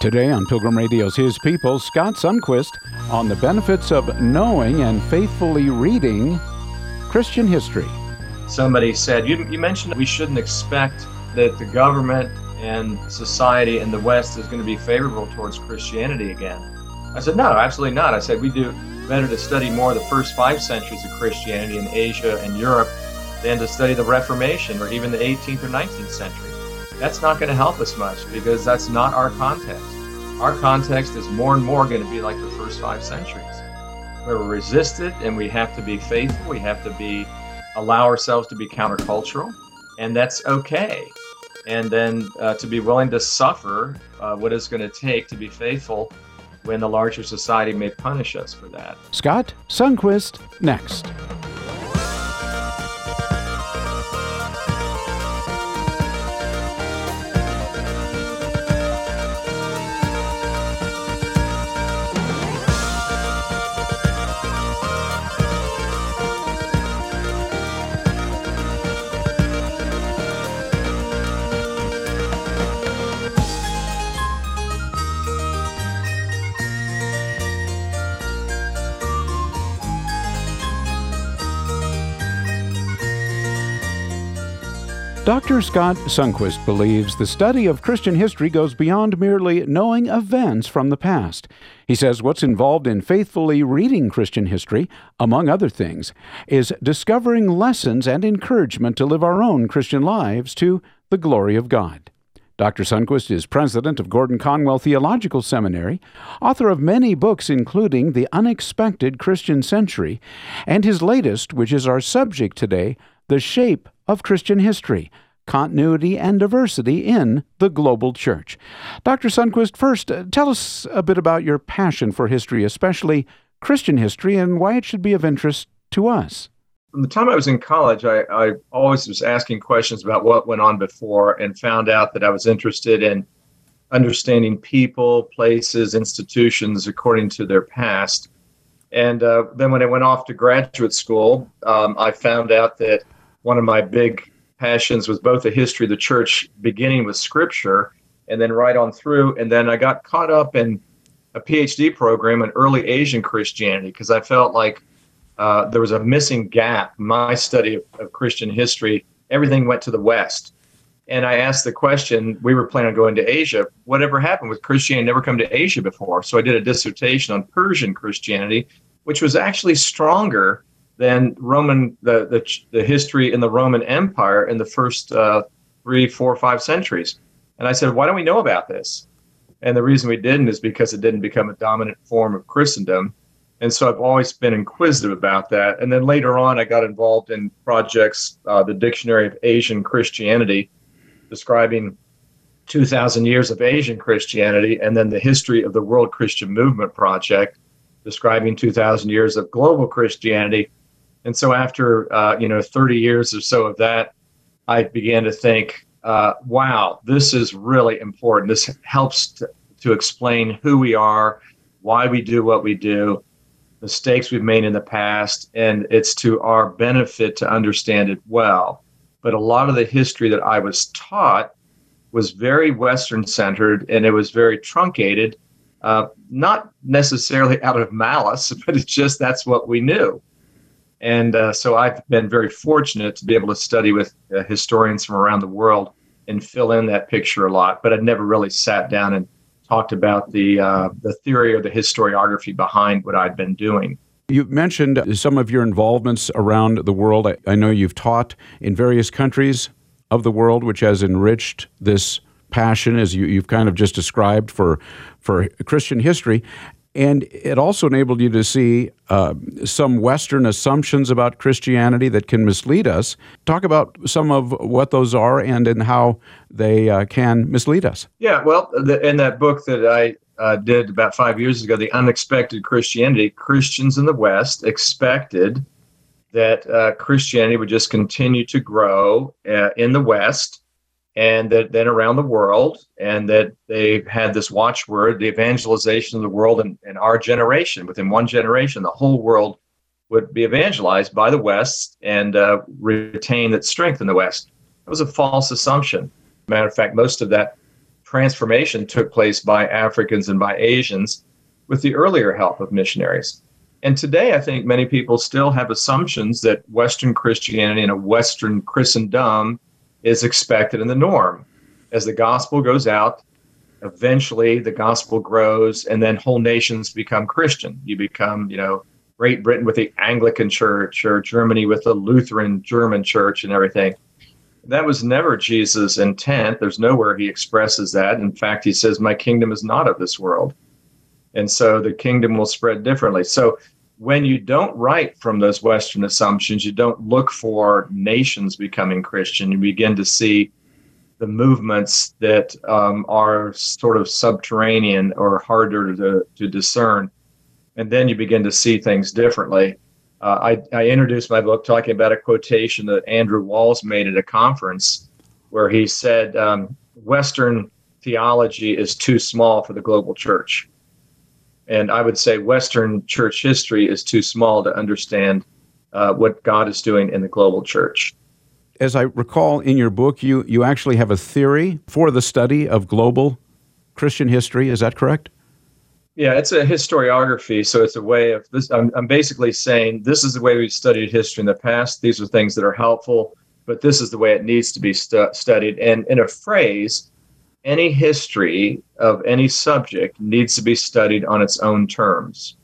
Today on Pilgrim Radio's His People, Scott Sunquist on the benefits of knowing and faithfully reading Christian history. Somebody said, you, you mentioned we shouldn't expect that the government and society in the West is going to be favorable towards Christianity again. I said, no, absolutely not. I said, we do better to study more the first five centuries of Christianity in Asia and Europe than to study the Reformation or even the 18th or 19th century. That's not going to help us much because that's not our context. Our context is more and more going to be like the first five centuries, where we're resisted and we have to be faithful. We have to be allow ourselves to be countercultural, and that's okay. And then uh, to be willing to suffer uh, what it's going to take to be faithful when the larger society may punish us for that. Scott Sunquist next. Dr. Scott Sunquist believes the study of Christian history goes beyond merely knowing events from the past. He says what's involved in faithfully reading Christian history, among other things, is discovering lessons and encouragement to live our own Christian lives to the glory of God. Dr. Sunquist is president of Gordon Conwell Theological Seminary, author of many books, including The Unexpected Christian Century, and his latest, which is our subject today, The Shape of Christian History Continuity and Diversity in the Global Church. Dr. Sunquist, first, uh, tell us a bit about your passion for history, especially Christian history, and why it should be of interest to us. From the time I was in college, I, I always was asking questions about what went on before and found out that I was interested in understanding people, places, institutions according to their past. And uh, then when I went off to graduate school, um, I found out that one of my big passions was both the history of the church, beginning with scripture, and then right on through. And then I got caught up in a PhD program in early Asian Christianity because I felt like uh, there was a missing gap. My study of, of, Christian history, everything went to the West. And I asked the question, we were planning on going to Asia. Whatever happened with Christianity never come to Asia before. So I did a dissertation on Persian Christianity, which was actually stronger than Roman the, the the history in the Roman Empire in the first uh, three, four, five centuries. And I said, why don't we know about this? And the reason we didn't is because it didn't become a dominant form of Christendom. And so I've always been inquisitive about that. And then later on, I got involved in projects, uh, the Dictionary of Asian Christianity, describing 2,000 years of Asian Christianity, and then the history of the World Christian Movement Project, describing 2,000 years of global Christianity. And so after uh, you know 30 years or so of that, I began to think, uh, wow, this is really important. This helps to, to explain who we are, why we do what we do, mistakes we've made in the past, and it's to our benefit to understand it well. But a lot of the history that I was taught was very Western centered and it was very truncated, uh, not necessarily out of malice, but it's just that's what we knew. And uh, so I've been very fortunate to be able to study with uh, historians from around the world and fill in that picture a lot. But I'd never really sat down and talked about the uh, the theory or the historiography behind what I'd been doing. You mentioned some of your involvements around the world. I, I know you've taught in various countries of the world, which has enriched this passion, as you, have kind of just described, for for Christian history. And it also enabled you to see uh, some Western assumptions about Christianity that can mislead us. Talk about some of what those are and, and how they uh, can mislead us. Yeah, well, the, in that book that I uh, did about five years ago, The Unexpected Christianity, Christians in the West expected that uh, Christianity would just continue to grow uh, in the West and that then around the world, and that they had this watchword, the evangelization of the world and, in our generation. Within one generation, the whole world would be evangelized by the West and uh, retain its strength in the West. It was a false assumption. Matter of fact, most of that transformation took place by Africans and by Asians with the earlier help of missionaries. And today, I think many people still have assumptions that Western Christianity and a Western Christendom is expected in the norm. As the gospel goes out, eventually the gospel grows, and then whole nations become Christian. You become, you know, Great Britain with the Anglican Church, or Germany with the Lutheran German Church, and everything. That was never Jesus' intent. There's nowhere he expresses that. In fact, he says, My kingdom is not of this world. And so the kingdom will spread differently. So when you don't write from those Western assumptions, you don't look for nations becoming Christian, you begin to see the movements that um, are sort of subterranean or harder to, to discern. And then you begin to see things differently. Uh, I, I introduced my book talking about a quotation that Andrew Walls made at a conference where he said, um, Western theology is too small for the global church. And I would say Western church history is too small to understand uh, what God is doing in the global church. As I recall in your book, you, you actually have a theory for the study of global Christian history. Is that correct? Yeah, it's a historiography. So it's a way of this. I'm, I'm basically saying this is the way we've studied history in the past. These are things that are helpful, but this is the way it needs to be stu- studied. And in a phrase, any history of any subject needs to be studied on its own terms.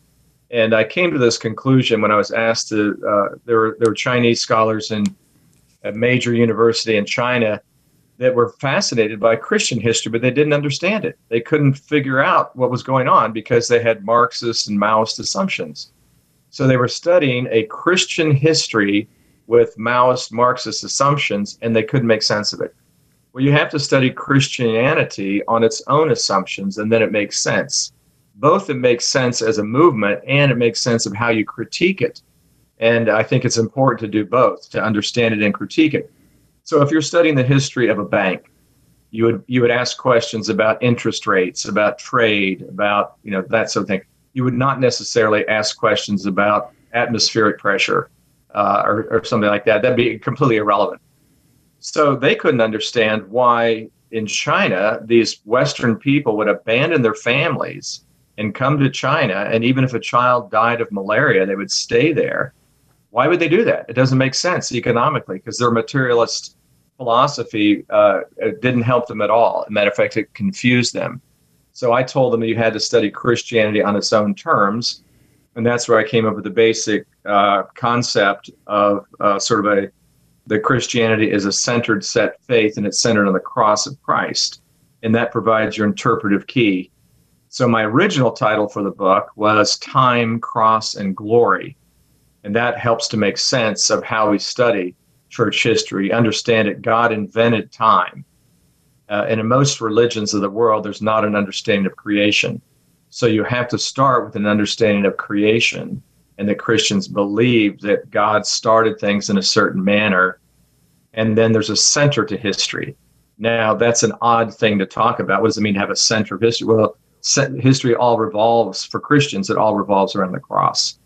And I came to this conclusion when I was asked to. Uh, there were there were Chinese scholars in a major university in China that were fascinated by Christian history, but they didn't understand it. They couldn't figure out what was going on because they had Marxist and Maoist assumptions. So they were studying a Christian history with Maoist Marxist assumptions, and they couldn't make sense of it. Well, you have to study Christianity on its own assumptions, and then it makes sense. Both it makes sense as a movement, and it makes sense of how you critique it. And I think it's important to do both to understand it and critique it. So, if you're studying the history of a bank, you would you would ask questions about interest rates, about trade, about you know that sort of thing. You would not necessarily ask questions about atmospheric pressure uh, or, or something like that. That'd be completely irrelevant. So they couldn't understand why in China these Western people would abandon their families and come to China. And even if a child died of malaria, they would stay there. Why would they do that? It doesn't make sense economically because their materialist philosophy uh, didn't help them at all. Matter of fact, it confused them. So I told them that you had to study Christianity on its own terms. And that's where I came up with the basic uh, concept of uh, sort of a that Christianity is a centered set faith and it's centered on the cross of Christ. And that provides your interpretive key. So, my original title for the book was Time, Cross, and Glory. And that helps to make sense of how we study church history, understand it. God invented time. Uh, and in most religions of the world, there's not an understanding of creation. So, you have to start with an understanding of creation and that Christians believe that God started things in a certain manner, and then there's a center to history. Now, that's an odd thing to talk about. What does it mean to have a center of history? Well, history all revolves for Christians. It all revolves around the cross,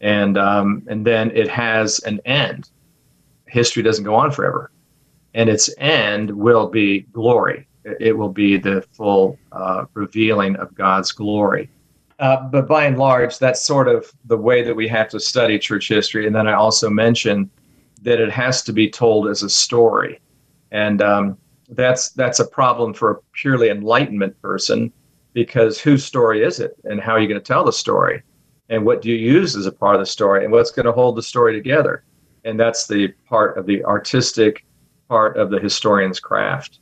and um, and then it has an end. History doesn't go on forever, and its end will be glory. It will be the full uh, revealing of God's glory. Uh, but by and large, that's sort of the way that we have to study church history. And then I also mentioned that it has to be told as a story, and um, that's that's a problem for a purely enlightenment person because whose story is it, and how are you going to tell the story, and what do you use as a part of the story, and what's going to hold the story together, and that's the part of the artistic part of the historian's craft.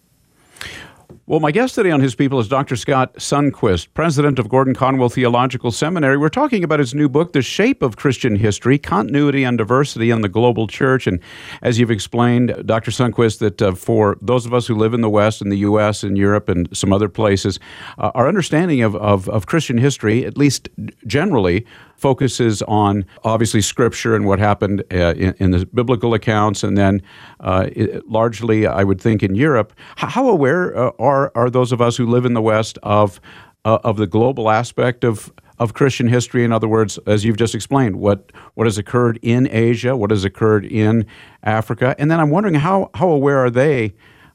Well, my guest today on His People is Dr. Scott Sunquist, president of Gordon Conwell Theological Seminary. We're talking about his new book, The Shape of Christian History Continuity and Diversity in the Global Church. And as you've explained, Dr. Sunquist, that uh, for those of us who live in the West, in the U.S., in Europe, and some other places, uh, our understanding of, of, of Christian history, at least generally, focuses on obviously scripture and what happened uh, in, in, the biblical accounts, and then uh, it, largely, I would think, in Europe. How aware uh, are are those of us who live in the West of uh, of the global aspect of of Christian history? In other words, as you've just explained, what what has occurred in Asia, what has occurred in Africa, and then I'm wondering how how aware are they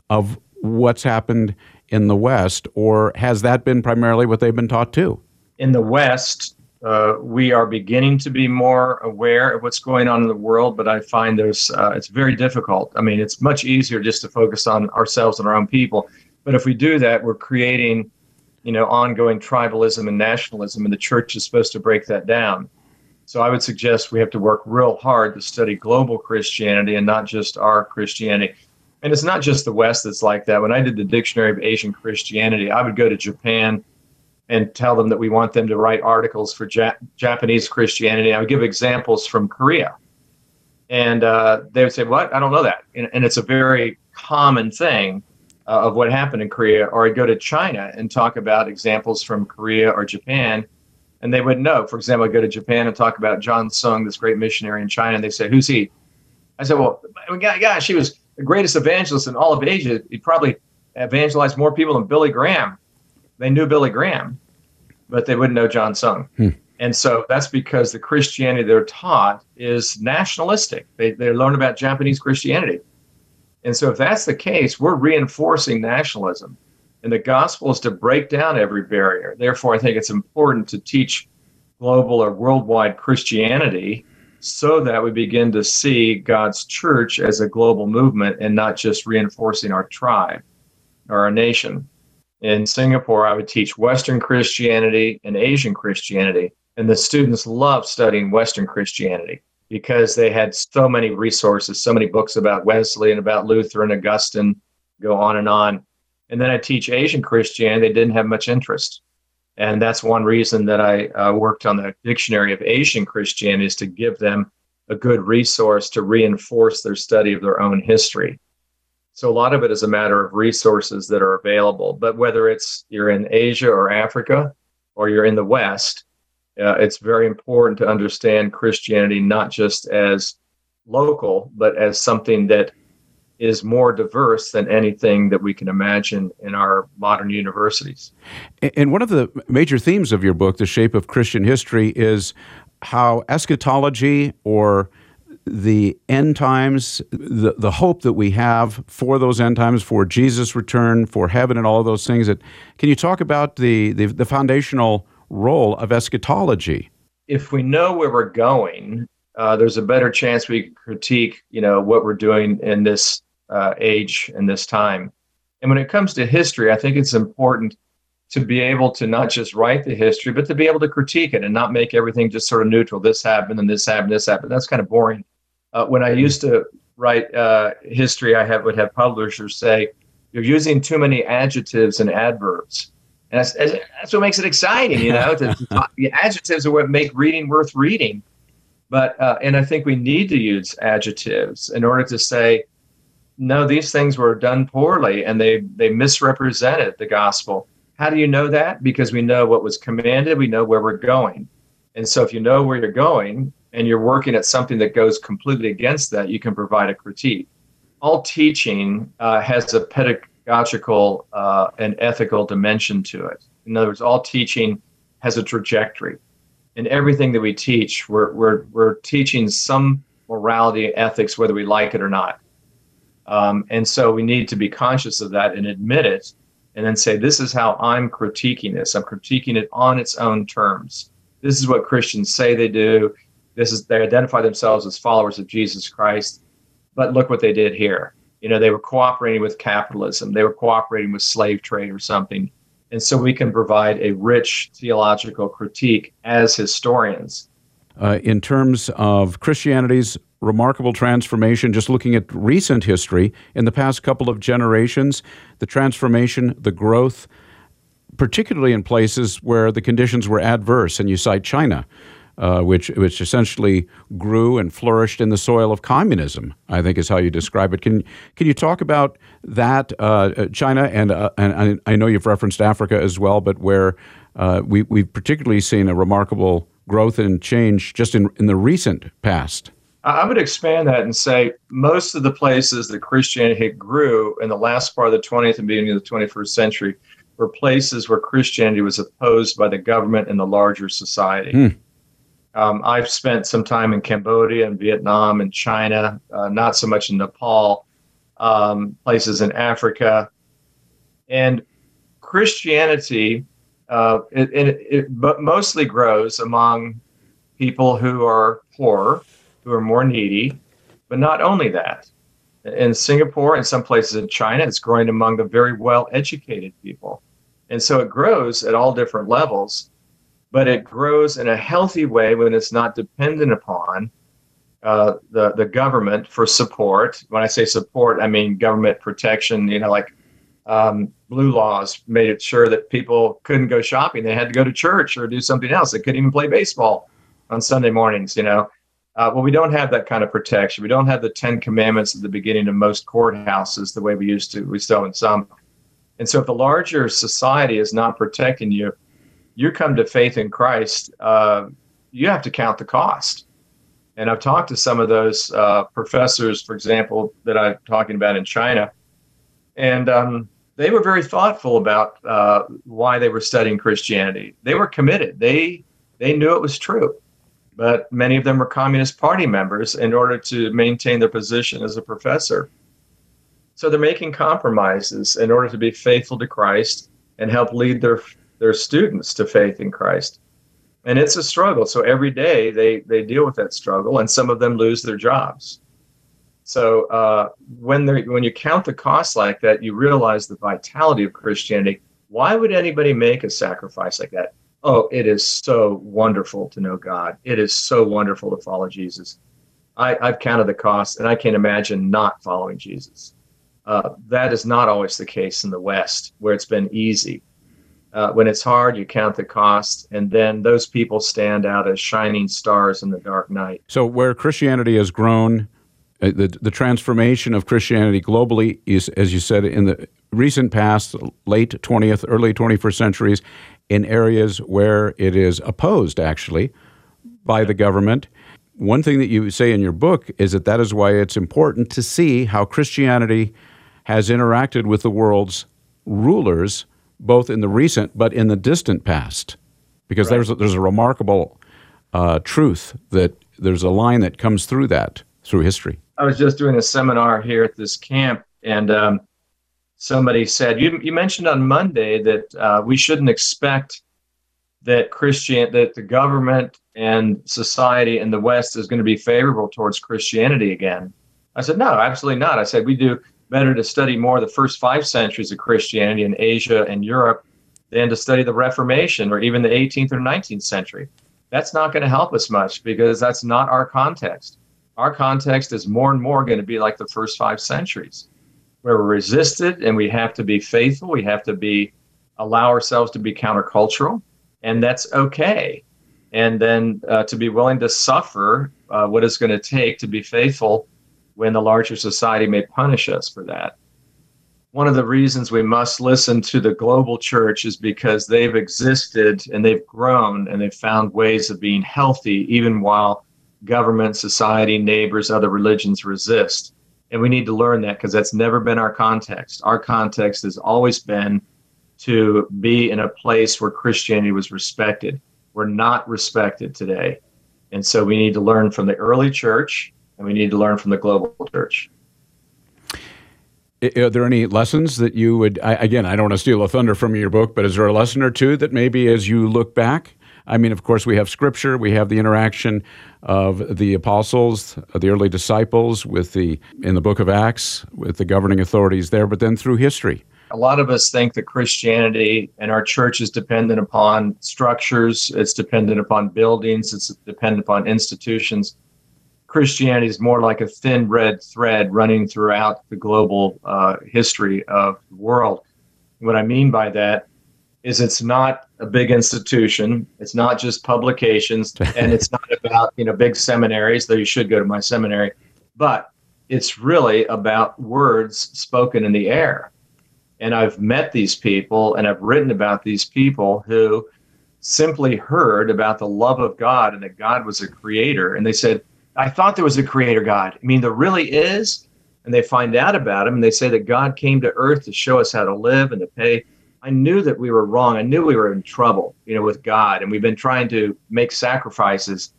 of what's happened in the West, or has that been primarily what they've been taught too? In the West, uh, we are beginning to be more aware of what's going on in the world, but I find there's uh, it's very difficult. I mean, it's much easier just to focus on ourselves and our own people, but if we do that, we're creating, you know, ongoing tribalism and nationalism, and the church is supposed to break that down. So I would suggest we have to work real hard to study global Christianity and not just our Christianity. And it's not just the West that's like that. When I did the Dictionary of Asian Christianity, I would go to Japan and tell them that we want them to write articles for ja- Japanese Christianity. I would give examples from Korea. And uh, they would say, What? I don't know that. And, and it's a very common thing uh, of what happened in Korea. Or I'd go to China and talk about examples from Korea or Japan. And they would know. For example, I'd go to Japan and talk about John Sung, this great missionary in China. And they say, Who's he? I said, Well, gosh, he was the greatest evangelist in all of Asia. He probably evangelized more people than Billy Graham. They knew Billy Graham but they wouldn't know John Sung. Hmm. And so that's because the Christianity they're taught is nationalistic. They, they learn about Japanese Christianity. And so if that's the case, we're reinforcing nationalism. And the gospel is to break down every barrier. Therefore, I think it's important to teach global or worldwide Christianity so that we begin to see God's church as a global movement and not just reinforcing our tribe or our nation in Singapore, I would teach Western Christianity and Asian Christianity. And the students loved studying Western Christianity because they had so many resources, so many books about Wesley and about Luther and Augustine, go on and on. And then I teach Asian Christianity. They didn't have much interest. And that's one reason that I uh, worked on the Dictionary of Asian Christianity is to give them a good resource to reinforce their study of their own history. So a lot of it is a matter of resources that are available. But whether it's you're in Asia or Africa or you're in the West, uh, it's very important to understand Christianity not just as local, but as something that is more diverse than anything that we can imagine in our modern universities. And one of the major themes of your book, The Shape of Christian History, is how eschatology or the end times, the, the hope that we have for those end times, for Jesus' return, for heaven, and all those things. That can you talk about the, the, the foundational role of eschatology? If we know where we're going, uh, there's a better chance we critique, you know, what we're doing in this uh, age and this time. And when it comes to history, I think it's important to be able to not just write the history, but to be able to critique it and not make everything just sort of neutral. This happened and this happened, this happened. That's kind of boring. Uh, when I used to write uh, history, I have, would have publishers say, "You're using too many adjectives and adverbs." And that's, that's what makes it exciting, you know. to, to talk, the adjectives are what make reading worth reading. But uh, and I think we need to use adjectives in order to say, no, these things were done poorly and they they misrepresented the gospel. How do you know that? Because we know what was commanded, we know where we're going. And so if you know where you're going, and you're working at something that goes completely against that, you can provide a critique. All teaching uh, has a pedagogical uh, and ethical dimension to it. In other words, all teaching has a trajectory. In everything that we teach, we're, we're, we're teaching some morality, ethics, whether we like it or not. Um, and so we need to be conscious of that and admit it and then say, this is how I'm critiquing this. I'm critiquing it on its own terms. This is what Christians say they do. This is they identify themselves as followers of Jesus Christ, but look what they did here. You know, they were cooperating with capitalism. They were cooperating with slave trade or something. And so we can provide a rich theological critique as historians. Uh, in terms of Christianity's remarkable transformation, just looking at recent history in the past couple of generations, the transformation, the growth, particularly in places where the conditions were adverse, and you cite China uh, which which essentially grew and flourished in the soil of communism. I think is how you describe it. Can can you talk about that, uh, uh China, and uh, and I know you've referenced Africa as well, but where uh, we we've particularly seen a remarkable growth and change just in in the recent past. I would expand that and say most of the places that Christianity grew in the last part of the 20th and beginning of the 21st century were places where Christianity was opposed by the government and the larger society. Hmm. Um, I've spent some time in Cambodia and Vietnam and China, uh, not so much in Nepal, um, places in Africa. And Christianity, uh, it, it, it mostly grows among people who are poor, who are more needy, but not only that. In Singapore and some places in China, it's growing among the very well educated people. And so it grows at all different levels, but it grows in a healthy way when it's not dependent upon uh, the the government for support. When I say support, I mean government protection. You know, like um, blue laws made it sure that people couldn't go shopping; they had to go to church or do something else. They couldn't even play baseball on Sunday mornings. You know, uh, well, we don't have that kind of protection. We don't have the Ten Commandments at the beginning of most courthouses the way we used to. We still in some. And so, if the larger society is not protecting you, you come to faith in Christ. Uh, you have to count the cost and I've talked to some of those uh, professors, for example, that I'm talking about in China, and um, they were very thoughtful about uh, why they were studying Christianity. They were committed. They they knew it was true, but many of them were Communist Party members in order to maintain their position as a professor. So they're making compromises in order to be faithful to Christ and help lead their their students to faith in Christ and it's a struggle. So every day they they deal with that struggle, and some of them lose their jobs. So uh, when when you count the costs like that, you realize the vitality of Christianity. Why would anybody make a sacrifice like that? Oh, it is so wonderful to know God. It is so wonderful to follow Jesus. I, I've counted the costs, and I can't imagine not following Jesus. Uh, that is not always the case in the West, where it's been easy uh, when it's hard, you count the cost, and then those people stand out as shining stars in the dark night. So, where Christianity has grown, uh, the, the transformation of Christianity globally is, as you said, in the recent past, late 20th, early 21st centuries, in areas where it is opposed actually by the government. One thing that you say in your book is that that is why it's important to see how Christianity has interacted with the world's rulers both in the recent but in the distant past, because right. there's a, there's a remarkable uh, truth that there's a line that comes through that through history. I was just doing a seminar here at this camp, and um, somebody said you you mentioned on Monday that uh, we shouldn't expect that Christian that the government and society in the West is going to be favorable towards Christianity again. I said no, absolutely not. I said we do better to study more the first five centuries of Christianity in Asia and Europe than to study the Reformation or even the 18th or 19th century. That's not going to help us much because that's not our context. Our context is more and more going to be like the first five centuries, where we're resisted and we have to be faithful. We have to be allow ourselves to be countercultural, and that's okay. And then uh, to be willing to suffer uh, what it's going to take to be faithful when the larger society may punish us for that. One of the reasons we must listen to the global church is because they've existed and they've grown and they've found ways of being healthy even while government, society, neighbors, other religions resist. And we need to learn that because that's never been our context. Our context has always been to be in a place where Christianity was respected. We're not respected today. And so we need to learn from the early church and we need to learn from the global church. Are there any lessons that you would, I, again, I don't want to steal a thunder from your book, but is there a lesson or two that maybe as you look back? I mean, of course, we have scripture, we have the interaction of the apostles, uh, the early disciples with the, in the book of Acts, with the governing authorities there, but then through history. A lot of us think that Christianity and our church is dependent upon structures, it's dependent upon buildings, it's dependent upon institutions. Christianity is more like a thin red thread running throughout the global uh, history of the world. What I mean by that is it's not a big institution. It's not just publications, and it's not about you know big seminaries. Though you should go to my seminary, but it's really about words spoken in the air. And I've met these people, and I've written about these people who simply heard about the love of God and that God was a creator, and they said, I thought there was a creator God. I mean, there really is. And they find out about him and they say that God came to earth to show us how to live and to pay. I knew that we were wrong. I knew we were in trouble, you know, with God. And we've been trying to make sacrifices.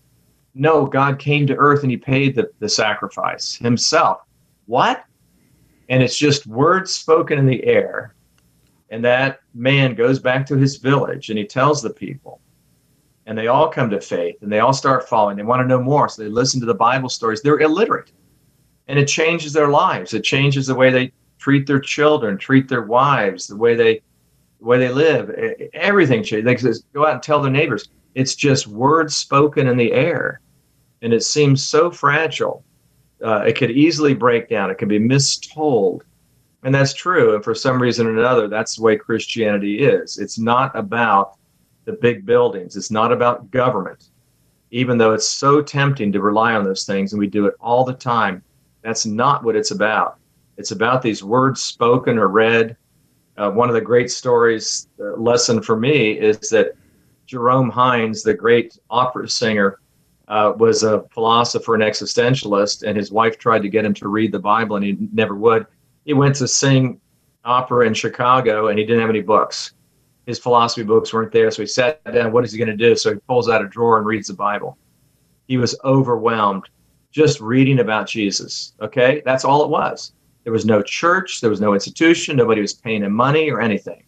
No, God came to earth and he paid the, the sacrifice himself. What? And it's just words spoken in the air. And that man goes back to his village and he tells the people. And they all come to faith and they all start following. They want to know more. So they listen to the Bible stories. They're illiterate. And it changes their lives. It changes the way they treat their children, treat their wives, the way they the way they live. Everything changes. They go out and tell their neighbors. It's just words spoken in the air. And it seems so fragile. Uh, it could easily break down. It can be mistold. And that's true. And for some reason or another, that's the way Christianity is. It's not about the big buildings, it's not about government, even though it's so tempting to rely on those things and we do it all the time. That's not what it's about. It's about these words spoken or read. Uh, one of the great stories, uh, lesson for me, is that Jerome Hines, the great opera singer, uh, was a philosopher and existentialist, and his wife tried to get him to read the Bible, and he never would he went to sing opera in Chicago and he didn't have any books. His philosophy books weren't there. So he sat down. What is he going to do? So he pulls out a drawer and reads the Bible. He was overwhelmed just reading about Jesus. Okay. That's all it was. There was no church, there was no institution, nobody was paying him money or anything.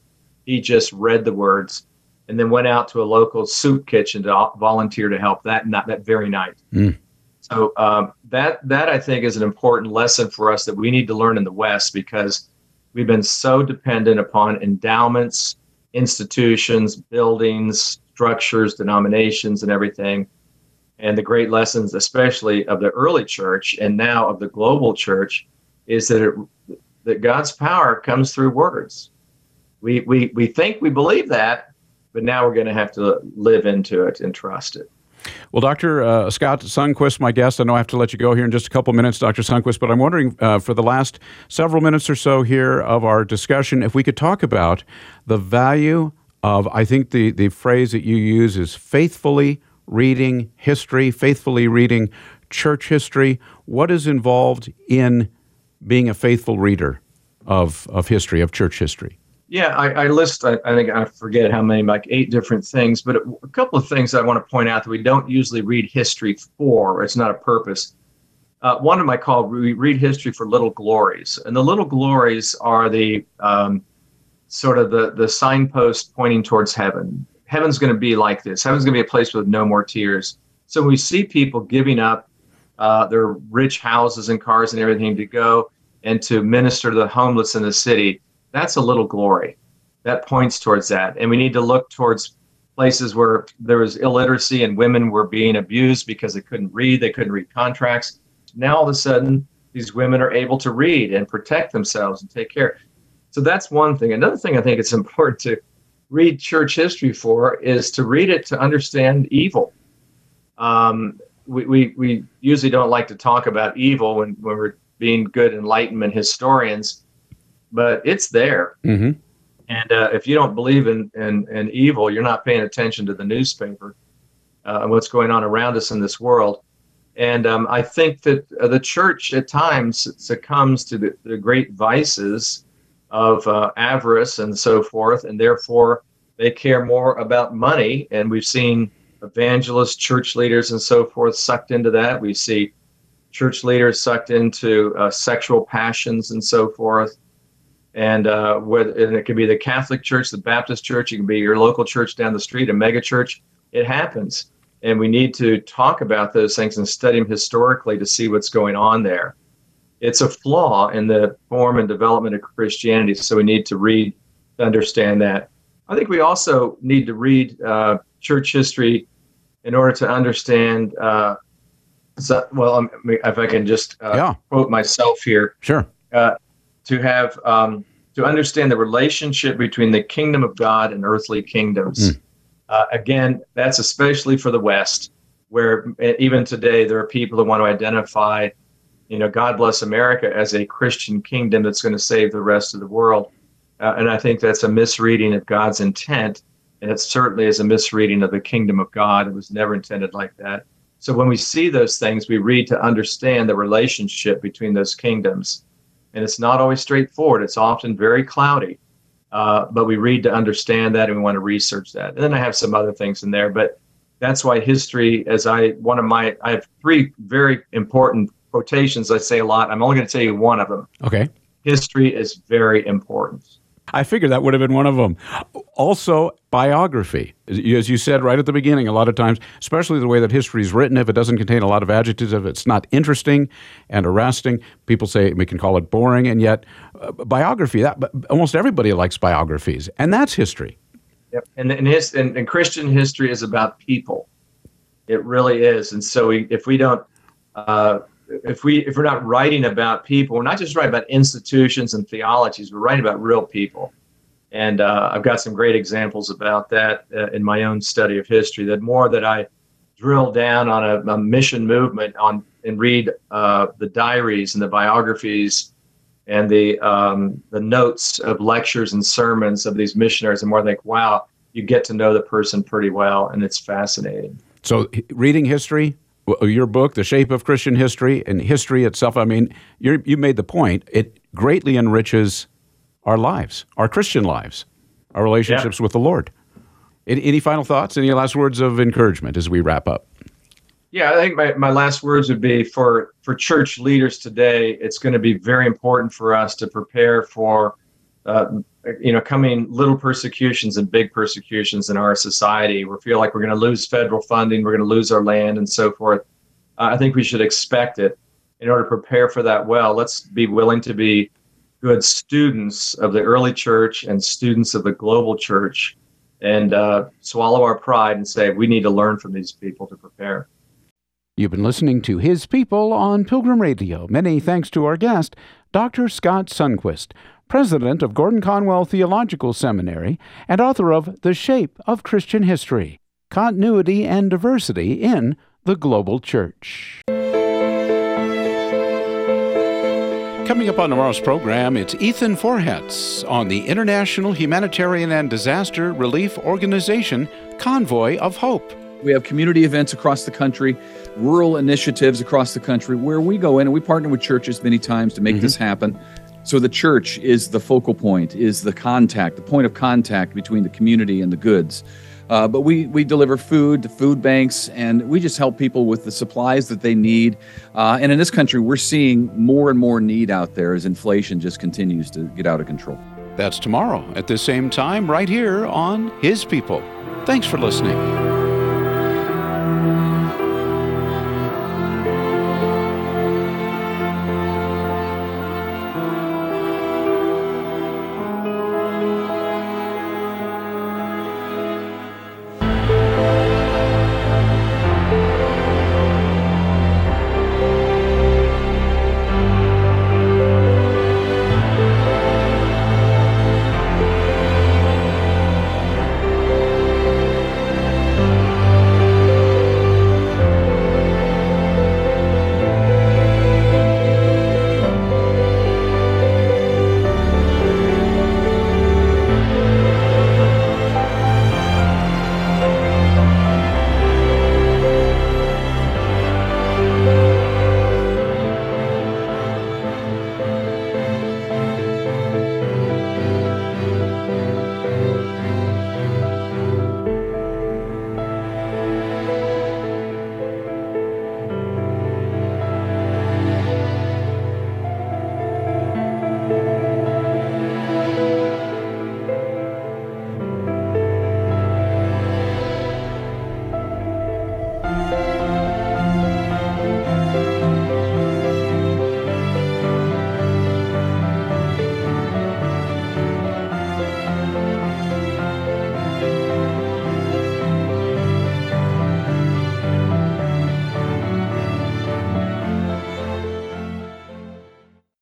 He just read the words and then went out to a local soup kitchen to volunteer to help that not that very night. Mm. So um, that that I think is an important lesson for us that we need to learn in the West because we've been so dependent upon endowments, institutions, buildings, structures, denominations, and everything. And the great lessons, especially of the early church and now of the global church, is that it, that God's power comes through words. We, we, we think we believe that, but now we're going to have to live into it and trust it. Well, Dr. Uh, Scott Sunquist, my guest, I know I have to let you go here in just a couple minutes, Dr. Sunquist, but I'm wondering uh, for the last several minutes or so here of our discussion, if we could talk about the value of, I think the, the phrase that you use is faithfully reading history, faithfully reading church history. What is involved in being a faithful reader of, of history, of church history? Yeah, I, I list, I, I, think I forget how many, like eight different things, but a couple of things I want to point out that we don't usually read history for. It's not a purpose. Uh, one of I call we read history for little glories. And the little glories are the um, sort of the, the signpost pointing towards heaven. Heaven's going to be like this. Heaven's going to be a place with no more tears. So we see people giving up uh, their rich houses and cars and everything to go and to minister to the homeless in the city that's a little glory. That points towards that. And we need to look towards places where there was illiteracy and women were being abused because they couldn't read, they couldn't read contracts. Now all of a sudden, these women are able to read and protect themselves and take care. So that's one thing. Another thing I think it's important to read church history for is to read it to understand evil. Um, we, we, we usually don't like to talk about evil when, when we're being good Enlightenment historians but it's there. Mm-hmm. And uh, if you don't believe in, in, in, evil, you're not paying attention to the newspaper uh, and what's going on around us in this world. And um, I think that uh, the church at times succumbs to the, the great vices of uh, avarice and so forth, and therefore they care more about money. And we've seen evangelists, church leaders, and so forth sucked into that. We see church leaders sucked into uh, sexual passions and so forth and uh, and it could be the Catholic Church, the Baptist Church, it can be your local church down the street, a mega church. It happens, and we need to talk about those things and study them historically to see what's going on there. It's a flaw in the form and development of Christianity, so we need to read to understand that. I think we also need to read uh, church history in order to understand. Uh, so, well, um, if I can just uh, yeah. quote myself here. Sure uh, to have um, to understand the relationship between the kingdom of God and earthly kingdoms. Mm. Uh, again, that's especially for the West, where even today there are people who want to identify, you know, God bless America as a Christian kingdom that's going to save the rest of the world. Uh, and I think that's a misreading of God's intent. And it certainly is a misreading of the kingdom of God. It was never intended like that. So when we see those things, we read to understand the relationship between those kingdoms and it's not always straightforward. It's often very cloudy. Uh, but we read to understand that and we want to research that. And then I have some other things in there, but that's why history, as I, one of my, I have three very important quotations I say a lot. I'm only going to tell you one of them. Okay. History is very important. I figured that would have been one of them. Also, biography. As you said right at the beginning, a lot of times, especially the way that history is written, if it doesn't contain a lot of adjectives, if it's not interesting and arresting, people say we can call it boring. And yet, uh, biography, that almost everybody likes biographies, and that's history. Yep. And, and, his, and, and Christian history is about people. It really is. And so we, if we don't, uh, if we if we're not writing about people, we're not just writing about institutions and theologies. We're writing about real people, and uh, I've got some great examples about that uh, in my own study of history. That more that I drill down on a, a mission movement on and read uh, the diaries and the biographies and the um, the notes of lectures and sermons of these missionaries, and more like, wow, you get to know the person pretty well, and it's fascinating. So, reading history, your book, The Shape of Christian History, and history itself, I mean, you made the point, it greatly enriches our lives, our Christian lives, our relationships yeah. with the Lord. Any, any, final thoughts? Any last words of encouragement as we wrap up? Yeah, I think my, my last words would be for, for church leaders today, it's going to be very important for us to prepare for uh, you know, coming little persecutions and big persecutions in our society. We feel like we're going to lose federal funding, we're going to lose our land, and so forth. Uh, I think we should expect it. In order to prepare for that well, let's be willing to be good students of the early church and students of the global church, and uh, swallow our pride and say we need to learn from these people to prepare. You've been listening to His People on Pilgrim Radio. Many thanks to our guest, Dr. Scott Sunquist president of Gordon Conwell Theological Seminary and author of The Shape of Christian History Continuity and Diversity in the Global Church. Coming up on tomorrow's program, it's Ethan Forhetz on the International Humanitarian and Disaster Relief Organization Convoy of Hope. We have community events across the country, rural initiatives across the country where we go in and we partner with churches many times to make mm-hmm. this happen. So the church is the focal point, is the contact, the point of contact between the community and the goods. Uh, but we, we deliver food to food banks and we just help people with the supplies that they need. Uh, and in this country, we're seeing more and more need out there as inflation just continues to get out of control. That's tomorrow at the same time, right here on His People. Thanks for listening.